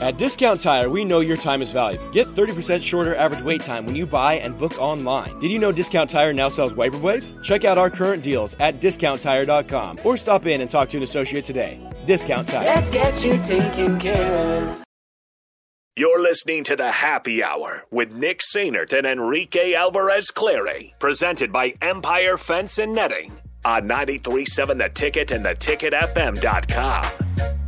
At Discount Tire, we know your time is valuable. Get 30% shorter average wait time when you buy and book online. Did you know Discount Tire now sells wiper blades? Check out our current deals at discounttire.com or stop in and talk to an associate today. Discount Tire. Let's get you taken care of. You're listening to the Happy Hour with Nick Sainert and Enrique Alvarez Clary, presented by Empire Fence and Netting on 937 The Ticket and theticketfm.com.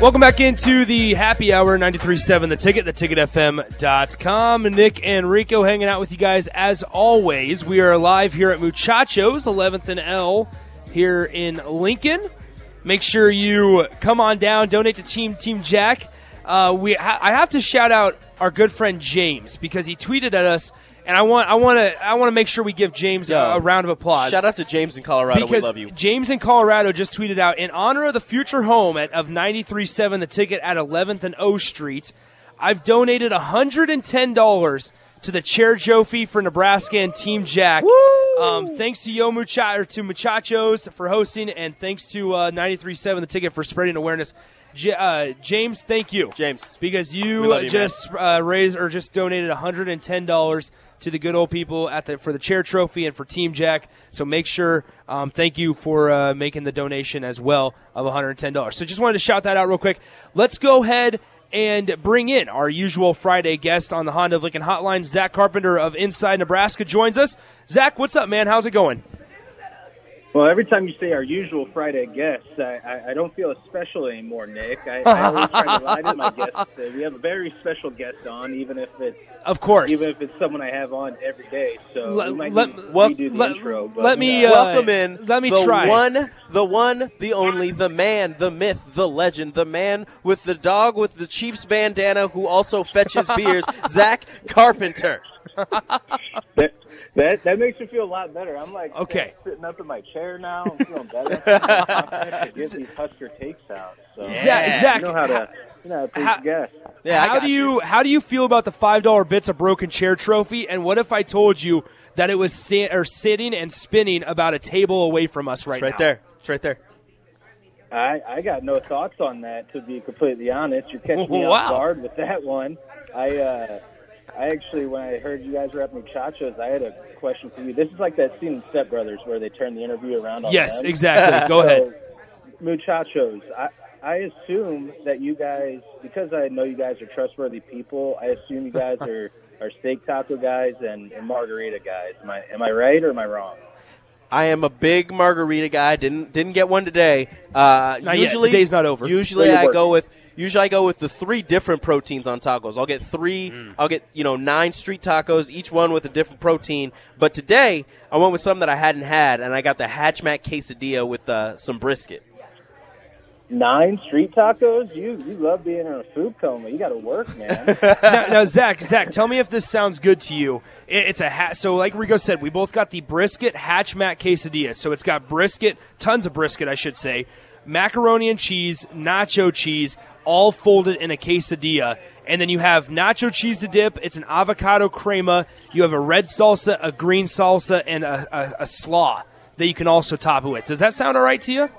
Welcome back into the happy hour 93.7 The Ticket, theticketfm.com. Nick and Rico hanging out with you guys as always. We are live here at Muchachos, 11th and L here in Lincoln. Make sure you come on down, donate to Team Team Jack. Uh, we ha- I have to shout out our good friend James because he tweeted at us, and I want I want to I want to make sure we give James a, Yo, a round of applause. Shout out to James in Colorado. Because we love you. James in Colorado just tweeted out in honor of the future home at, of 93.7 The Ticket at 11th and O Street. I've donated $110 to the Chair Trophy for Nebraska and Team Jack. Um, thanks to Yo Mucha- or to Muchachos for hosting, and thanks to uh, 93.7 The Ticket for spreading awareness. J- uh, James, thank you, James, because you, you, just uh, raised or just donated $110 to the good old people at the for the chair trophy and for Team Jack. So make sure, um, thank you for uh, making the donation as well of $110. So just wanted to shout that out real quick. Let's go ahead and bring in our usual Friday guest on the Honda Lincoln Hotline. Zach Carpenter of Inside Nebraska joins us. Zach, what's up, man? How's it going? Well, every time you say our usual Friday guests, I, I, I don't feel as special anymore, Nick. I, I always try to lie to my guests. that We have a very special guest on, even if it's Of course. even if it's someone I have on every day. So Let- we might let- need to well, redo the let- intro. But, let me, uh, uh, Welcome in. let me the try. One, the one, the only, the man, the myth, the legend, the man with the dog with the Chiefs bandana who also fetches beers, Zach Carpenter. That, that that makes me feel a lot better. I'm like Okay. sitting up in my chair now. I'm feeling better. to get these Husker takes out. So Zach- Zach, you know how ha- to you know how to how- the. Yeah, how got do you, how do you feel about the five dollar bits of broken chair trophy? And what if I told you that it was sta- or sitting and spinning about a table away from us right It's right now? there. It's right there. I, I got no thoughts on that, to be completely honest. You're catching me Wow. off guard with that one. I uh, I actually, when I heard you guys were at Muchachos, I had a question for you. This is like that scene in Step Brothers where they turn the interview around on Yes, them. exactly. Go So, ahead. Muchachos, I, I assume that you guys, because I know you guys are trustworthy people, I assume you guys are, are steak taco guys and, and margarita guys. Am I, am I right or am I wrong? I am a big margarita guy. Didn't didn't get one today. Uh, Not yet. usually, The day's not over. Usually, Where you I go with usually I go with the three different proteins on tacos. I'll get three. Mm. I'll get you know nine street tacos, each one with a different protein. But today I went with some that I hadn't had, and I got the Hatchmack quesadilla with uh, some brisket. Nine street tacos? You you love being in a food coma. You got to work, man. now, now, Zach, Zach, tell me if this sounds good to you. It, it's a hat. So, like Rico said, we both got the brisket hatch mac quesadilla. So it's got brisket, tons of brisket, I should say, macaroni and cheese, nacho cheese, all folded in a quesadilla. And then you have nacho cheese to dip. It's an avocado crema. You have a red salsa, a green salsa, and a, a, a slaw that you can also top it with. Does that sound all right to you?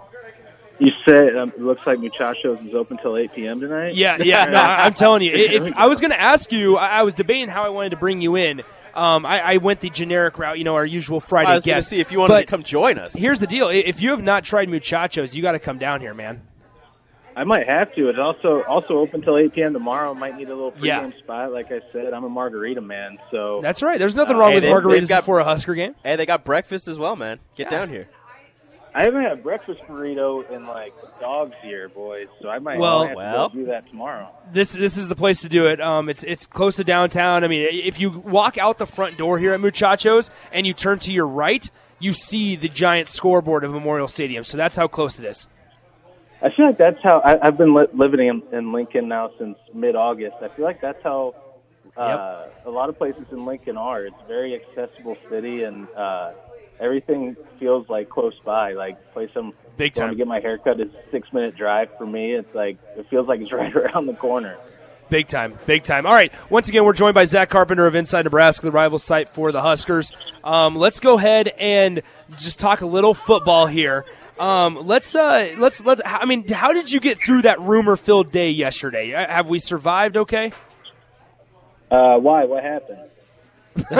you said um, it looks like Muchachos is open till 8 p.m. tonight? Yeah, yeah. No, I- I'm telling you. If, if I was going to ask you, I, I was debating how I wanted to bring you in. Um, I, I went the generic route, you know, our usual Friday I was going to guest. see if you wanted But to come join us. Here's the deal: if you have not tried muchachos, you got to come down here, man. I might have to. It's also also open till 8 p.m. tomorrow. Might need a little pregame Yeah. spot. Like I said, I'm a margarita man. So That's right. There's nothing wrong Hey, with they- margaritas got- before a Husker game. Hey, they got breakfast as well, man. Get down here. I haven't had a breakfast burrito in like dogs here, boys. So I might, Well- have Well. to go do that tomorrow. This this is the place to do it. Um, it's it's close to downtown. I mean, if you walk out the front door here at Muchachos and you turn to your right, you see the giant scoreboard of Memorial Stadium. So that's how close it is. I feel like that's how I, I've been li- living in, in Lincoln now since mid-August. I feel like that's how uh, a lot of places in Lincoln are. It's a very accessible city, and uh, everything feels like close by. Like place I'm Big time. to get my haircut is six-minute drive for me. It's like it feels like it's right around the corner. Big time, big time. All right, once again, we're joined by Zach Carpenter of Inside Nebraska, the Rivals site for the Huskers. Um, let's go ahead and just talk a little football here. Um, let's uh, let's let's. I mean, how did you get through that rumor-filled day yesterday? Uh, Have we survived? Okay. Uh, why? What happened?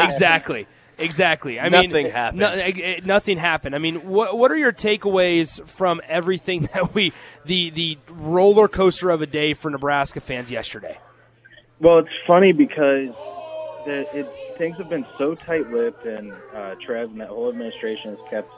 exactly. Exactly. I Nothing mean, happened. no- eh, eh, nothing happened. I mean, what what are your takeaways from everything that we the the roller coaster of a day for Nebraska fans yesterday? Well, it's funny because the, it, things have been so tight-lipped, and uh, Trev and that whole administration has kept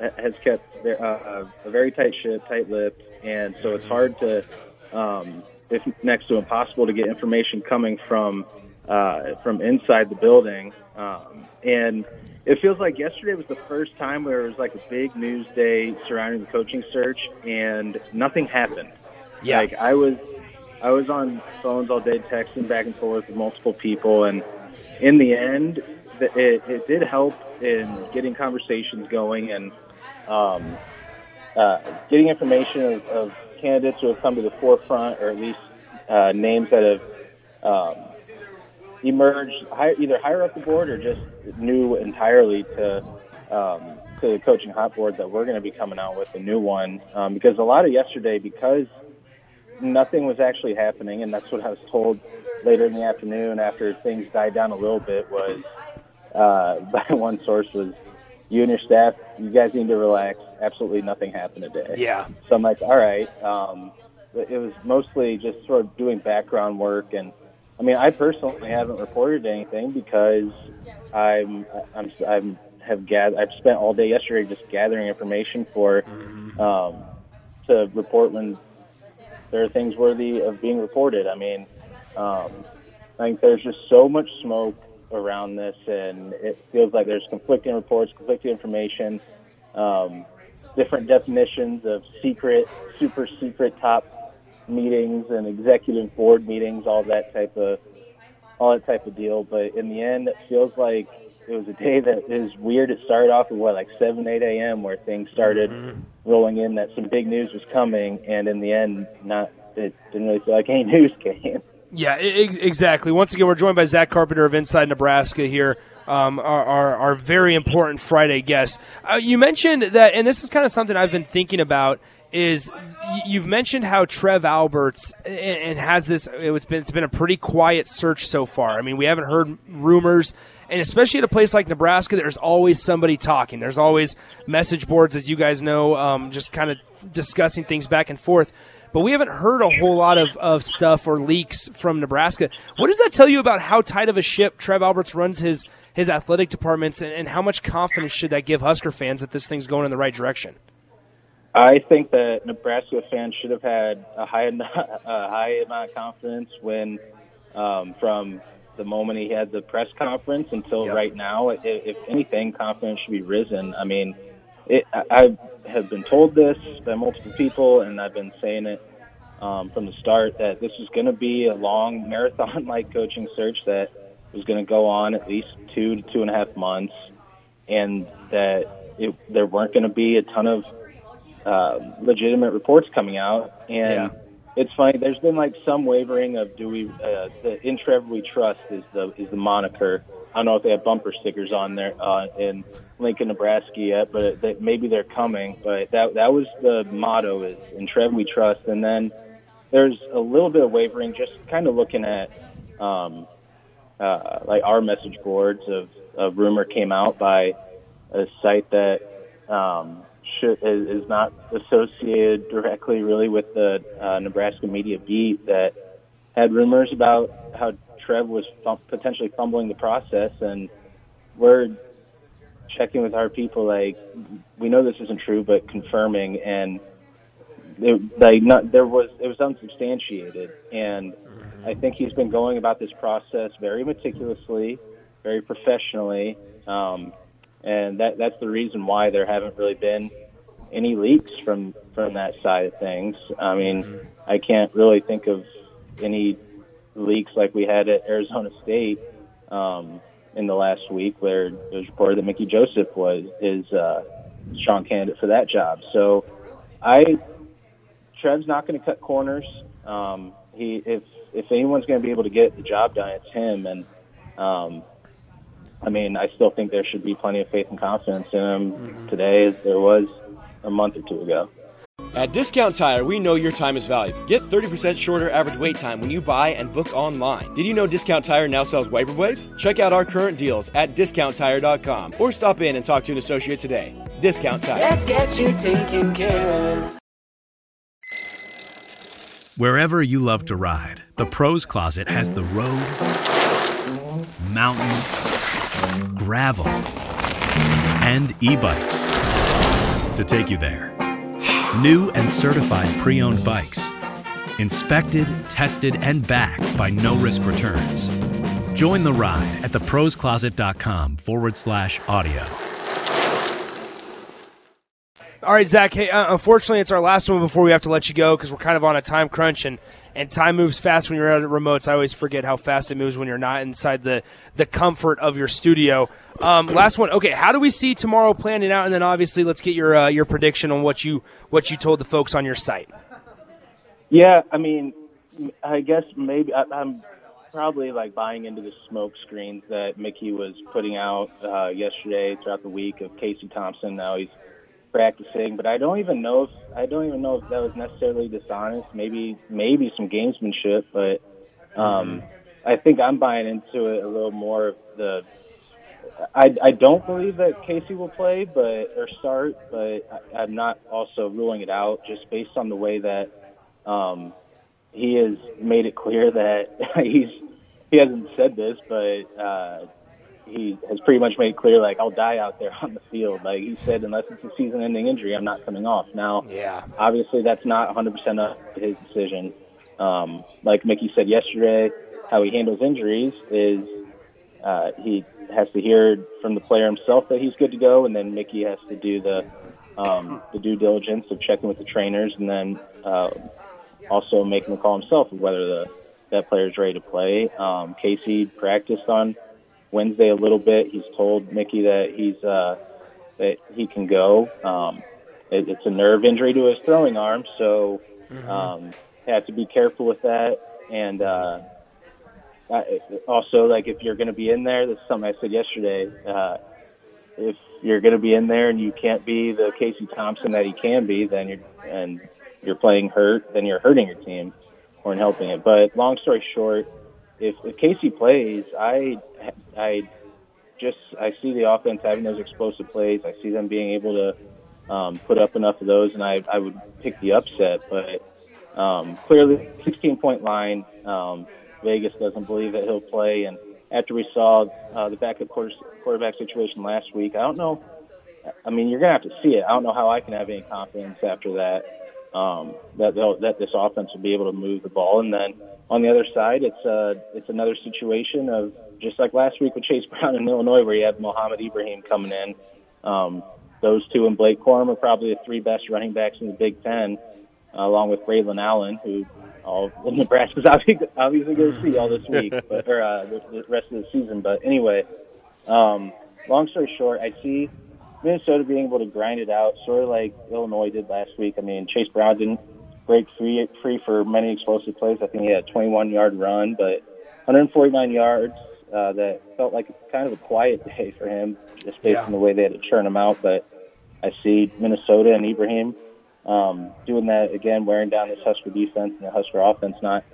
has kept their, uh, a very tight ship, tight-lipped, and so it's hard to, um, if next to impossible, to get information coming from uh, from inside the building. Um, and it feels like yesterday was the first time where it was like a big news day surrounding the coaching search, and nothing happened. Yeah. Like I was, I was on phones all day, texting back and forth with multiple people, and in the end, it, it did help in getting conversations going and um, uh, getting information of, of candidates who have come to the forefront, or at least uh, names that have um, emerged high, either higher up the board or just new entirely to um, to the coaching hot board that we're going to be coming out with a new one. Um, because a lot of yesterday because nothing was actually happening and that's what I was told later in the afternoon after things died down a little bit was uh, by one source was you and your staff you guys need to relax absolutely nothing happened today Yeah. so I'm like, all right. Um, it was mostly just sort of doing background work, and I mean, I personally haven't reported anything because I'm I'm I'm have gathered. I've spent all day yesterday just gathering information for um, to report when there are things worthy of being reported. I mean, um, I think there's just so much smoke around this, and it feels like there's conflicting reports, conflicting information. Um, different definitions of secret, super secret top meetings and executive board meetings, all that type of all that type of deal. But in the end, it feels like it was a day that is weird. It started off at what like seven, eight a.m. where things started rolling in that some big news was coming, and in the end, not it didn't really feel like any news came. Yeah, exactly. Once again, we're joined by Zach Carpenter of Inside Nebraska here, um, our, our, our very important Friday guest. Uh, you mentioned that, and this is kind of something I've been thinking about. Is you've mentioned how Trev Alberts and, and has this? It's been it's been a pretty quiet search so far. I mean, we haven't heard rumors, and especially at a place like Nebraska, there's always somebody talking. There's always message boards, as you guys know, um, just kind of discussing things back and forth but we haven't heard a whole lot of, of stuff or leaks from Nebraska. What does that tell you about how tight of a ship Trev Alberts runs his his athletic departments, and, and how much confidence should that give Husker fans that this thing's going in the right direction? I think that Nebraska fans should have had a high, a high amount of confidence when, um, from the moment he had the press conference until Yep. right now. If, if anything, confidence should be risen. I mean, it, I, have been told this by multiple people, and I've been saying it um, from the start that this is going to be a long marathon-like coaching search that was going to go on at least two to two and a half months, and that it, there weren't going to be a ton of uh, legitimate reports coming out. And Yeah. it's funny. There's been like some wavering of do we uh, the in Trevor we trust is the is the moniker. I don't know if they have bumper stickers on there uh, in Lincoln, Nebraska yet, but maybe they're coming. But that that was the motto is in Trevor we trust. And then there's a little bit of wavering, just kind of looking at um, uh, like our message boards of a rumor came out by a site that um, should, is, is not associated directly really with the uh, Nebraska media beat that had rumors about how Trev was potentially fumbling the process, and we're checking with our people like we know this isn't true, but confirming and it, like not there was it was unsubstantiated, and I think he's been going about this process very meticulously, very professionally, um, and that that's the reason why there haven't really been any leaks from from that side of things. I mean, I can't really think of any leaks like we had at Arizona State um, in the last week, where it was reported that Mickey Joseph was is uh, a strong candidate for that job. So, I Trev's not going to cut corners. Um, he if if anyone's going to be able to get the job done, it's him. And um, I mean, I still think there should be plenty of faith and confidence in him today, as there was a month or two ago. At Discount Tire, we know your time is valuable. Get 30% shorter average wait time when you buy and book online. Did you know Discount Tire now sells wiper blades? Check out our current deals at discounttire.com or stop in and talk to an associate today. Discount Tire. Let's get you taken care of. Wherever you love to ride, the Pros Closet has the road, mountain, gravel, and e bikes to take you there. New and certified pre owned bikes. Inspected, tested, and backed by no risk returns. Join the ride at theproscloset.com forward slash audio. All right, Zach. Hey, uh, unfortunately, it's our last one before we have to let you go because we're kind of on a time crunch, and, and time moves fast when you're out at remotes. I always forget how fast it moves when you're not inside the, the comfort of your studio. Um, last one. Okay, how do we see tomorrow planning out? And then obviously, let's get your uh, your prediction on what you what you told the folks on your site. Yeah, I mean, I guess maybe I, I'm probably like buying into the smoke screens that Mickey was putting out uh, yesterday throughout the week of Casey Thompson. Now he's practicing, but I don't even know if I don't even know if that was necessarily dishonest. Maybe maybe some gamesmanship, but um, I think I'm buying into it a little more. Of the I, I don't believe that Casey will play, but or start, but I, I'm not also ruling it out just based on the way that um, he has made it clear that he's he hasn't said this, but uh, he has pretty much made clear like I'll die out there on the field. Like he said, unless it's a season-ending injury, I'm not coming off. Now, Yeah. obviously that's not 100% up to his decision. Um, like Mickey said yesterday, how he handles injuries is uh, he has to hear from the player himself that he's good to go, and then Mickey has to do the um, the due diligence of checking with the trainers, and then uh, also making the call himself of whether the that player is ready to play. Um, Casey practiced on Wednesday a little bit. He's told Mickey that he's uh, that he can go. Um, it, it's a nerve injury to his throwing arm, so um, have to be careful with that. And uh, I, also, like if you're going to be in there, that's something I said yesterday. Uh, if you're going to be in there and you can't be the Casey Thompson that he can be, then you're and you're playing hurt, then you're hurting your team or in helping it. But long story short, if, if Casey plays, I I just I see the offense having those explosive plays. I see them being able to um, put up enough of those, and I I would pick the upset. But um, clearly, 16 point line. Um, Vegas doesn't believe that he'll play, and after we saw uh, the backup quarter, quarterback situation last week, I don't know. I mean, you're gonna have to see it. I don't know how I can have any confidence after that um, that that this offense will be able to move the ball. And then on the other side, it's uh, it's another situation of just like last week with Chase Brown in Illinois, where you have Mohamed Ibrahim coming in. Um, those two and Blake Corum are probably the three best running backs in the Big Ten, uh, along with Braylon Allen, who all Nebraska's obviously, obviously going to see all this week, but, or uh, the, the rest of the season. But anyway, um, long story short, I see Minnesota being able to grind it out, sort of like Illinois did last week. I mean, Chase Brown didn't break free free for many explosive plays. I think he had a 21 yard run, but 149 yards. Uh, that felt like kind of a quiet day for him, just based Yeah. on the way they had to churn him out. But I see Minnesota and Ibrahim um, doing that again, wearing down this Husker defense and the Husker offense, not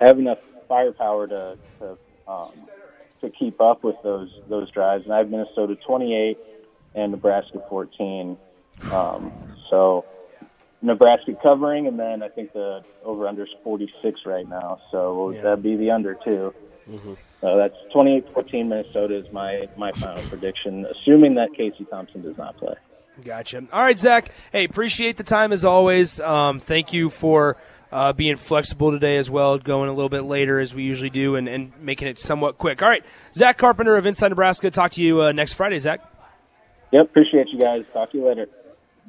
have enough firepower to to, um, to keep up with those those drives. And I have Minnesota 28 and Nebraska 14. Um, so Nebraska covering, and then I think the over under is 46 right now. So that'd be the under too. So that's 28-14 Minnesota is my my final prediction, assuming that Casey Thompson does not play. Gotcha. All right, Zach. Hey, appreciate the time as always. Um, thank you for uh, being flexible today as well, going a little bit later as we usually do, and, and making it somewhat quick. All right, Zach Carpenter of Inside Nebraska. Talk to you uh, next Friday, Zach. Yep, appreciate you guys. Talk to you later.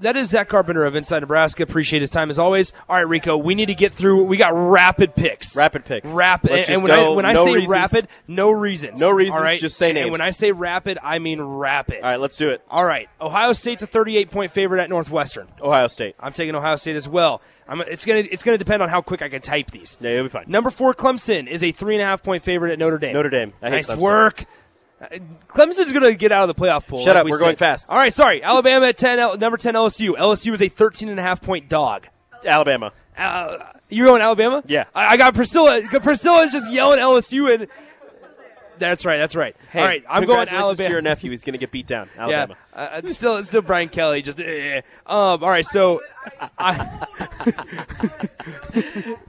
That is Zach Carpenter of Inside Nebraska. Appreciate his time as always. All right, Rico, we need to get through. We got rapid picks. Rapid picks. Rapid. Let's and just when I go, when I say reasons. rapid, no reasons. No reasons, All right? just say names. And when I say rapid, I mean rapid. All right, let's do it. All right. Ohio State's a 38 point favorite at Northwestern. Ohio State. I'm taking Ohio State as well. I'm, it's gonna it's gonna depend on how quick I can type these. Yeah, you'll be fine. Number four, Clemson is a three and a half point favorite at Notre Dame. Notre Dame. I hate nice Clemson. work. Clemson's going to get out of the playoff pool. Shut like up, we we're going fast. All right, sorry. Alabama at 10, L- number 10 LSU. LSU is a 13 and a half point dog. Alabama. Uh, you're going Alabama? Yeah. I, I got Priscilla. Priscilla is just yelling LSU and that's right. That's right. Hey, All right, I'm going congratulations to Alabama. your nephew. He's going to get beat down. Alabama. Yeah, uh, it's still it's still Brian Kelly. Just eh. um. All right, so I,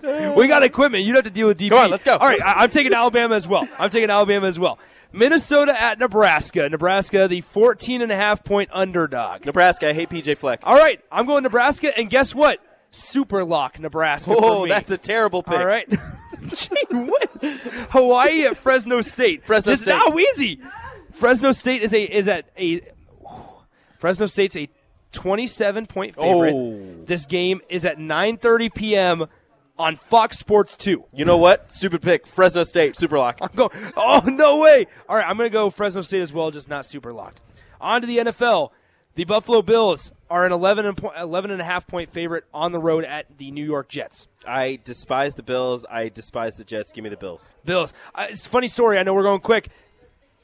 we got equipment. You'd have to deal with DB. Go on, let's go. All right, I, I'm taking Alabama as well. I'm taking Alabama as well. Minnesota at Nebraska. Nebraska, the 14 and a half point underdog. Nebraska. I hate PJ Fleck. All right, I'm going Nebraska, and guess what? Super lock Nebraska. Oh, that's a terrible pick. All right. Gee whiz. Hawaii at Fresno State. Fresno State. Is now easy. Fresno State is a is at a Fresno State's a 27 point favorite. Oh. This game is at 9:30 p.m. on Fox Sports 2. You know what? Stupid pick. Fresno State. Super lock. I'm going. Oh no way! All right, I'm going to go Fresno State as well, just not super locked. On to the NFL. The Buffalo Bills are an 11 and, po- 11 and a half point favorite on the road at the New York Jets. I despise the Bills. I despise the Jets. Give me the Bills. Bills. Uh, it's a funny story. I know we're going quick.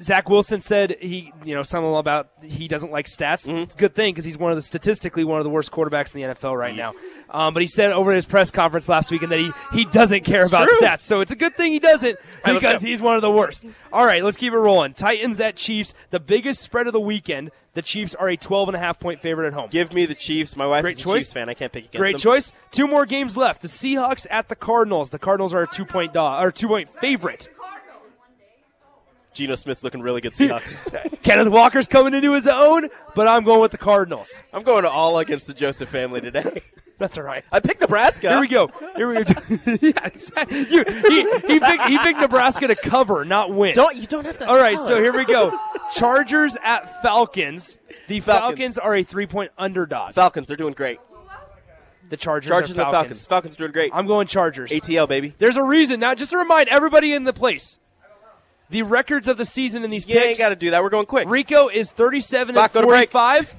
Zach Wilson said he, you know, something about he doesn't like stats. It's a good thing because he's one of the statistically one of the worst quarterbacks in the NFL right now. Um, but he said over his press conference last week that he, he doesn't care about true. stats. So it's a good thing he doesn't right, because he's one of the worst. All right, let's keep it rolling. Titans at Chiefs, the biggest spread of the weekend. The Chiefs are a 12 and a half point favorite at home. Give me the Chiefs. My wife Great is a choice. Chiefs fan. I can't pick against Great them. choice. Two more games left. The Seahawks at the Cardinals. The Cardinals are a two point dog or two point favorite. Geno Smith's looking really good. Seahawks. Kenneth Walker's coming into his own, but I'm going with the Cardinals. I'm going to all against the Joseph family today. That's all right. I picked Nebraska. Here we go. Here we go. yeah, exactly. You, he, he, picked, he picked Nebraska to cover, not win. Don't you don't have to. all right, so here we go. Chargers at Falcons. The Falcons, Falcons. are a three-point underdog. Falcons. They're doing great. the Chargers, Chargers are and Falcons. Falcons. Falcons doing great. I'm going Chargers. ATL baby. There's a reason. Now, just to remind everybody in the place, the records of the season in these You picks. ain't got to do that. We're going quick. Rico is 37 Clock, and go to break. 45.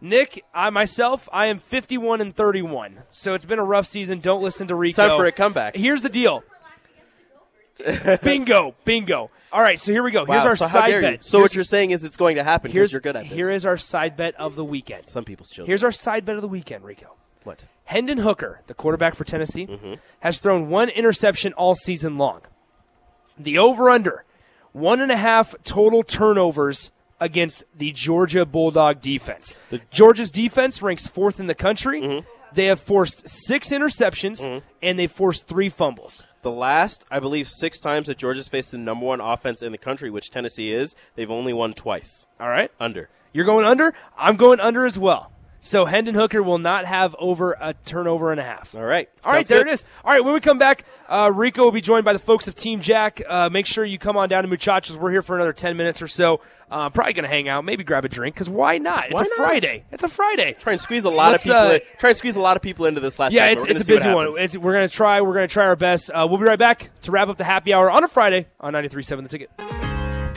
Nick, I myself, I am 51 and 31. So it's been a rough season. Don't listen to Rico. time for a comeback. Here's the deal. bingo, bingo. All right, so here we go. Here's Wow, our so side you. bet. So here's, what you're saying is it's going to happen here's because you're good at this. Here is our side bet of the weekend. some people's children. Here's our side bet of the weekend, Rico. what? Hendon Hooker, the quarterback for Tennessee, Mm-hmm. has thrown one interception all season long. The over under, one and a half total turnovers against the Georgia Bulldog defense. The- Georgia's defense ranks fourth in the country. Mm-hmm. They have forced six interceptions and they've forced three fumbles. The last, I believe, six times that Georgia's faced the number one offense in the country, which Tennessee is, they've only won twice. All right? Under. You're going under? I'm going under as well. So Hendon Hooker will not have over a turnover and a half. All right. All right, Sounds there good. it is. All right, when we come back, uh, Rico will be joined by the folks of Team Jack. Uh, make sure you come on down to Muchachos. We're here for another 10 minutes or so. Uh, probably going to hang out, maybe grab a drink, because why not? It's Why a not? Friday. It's a Friday. Try and squeeze a lot Let's, of people. uh, in, try and squeeze a lot of people into this last. Yeah, segment. it's, it's a busy one. It's, we're going to try. We're going to try our best. Uh, we'll be right back to wrap up the happy hour on a Friday on 93.7 The Ticket.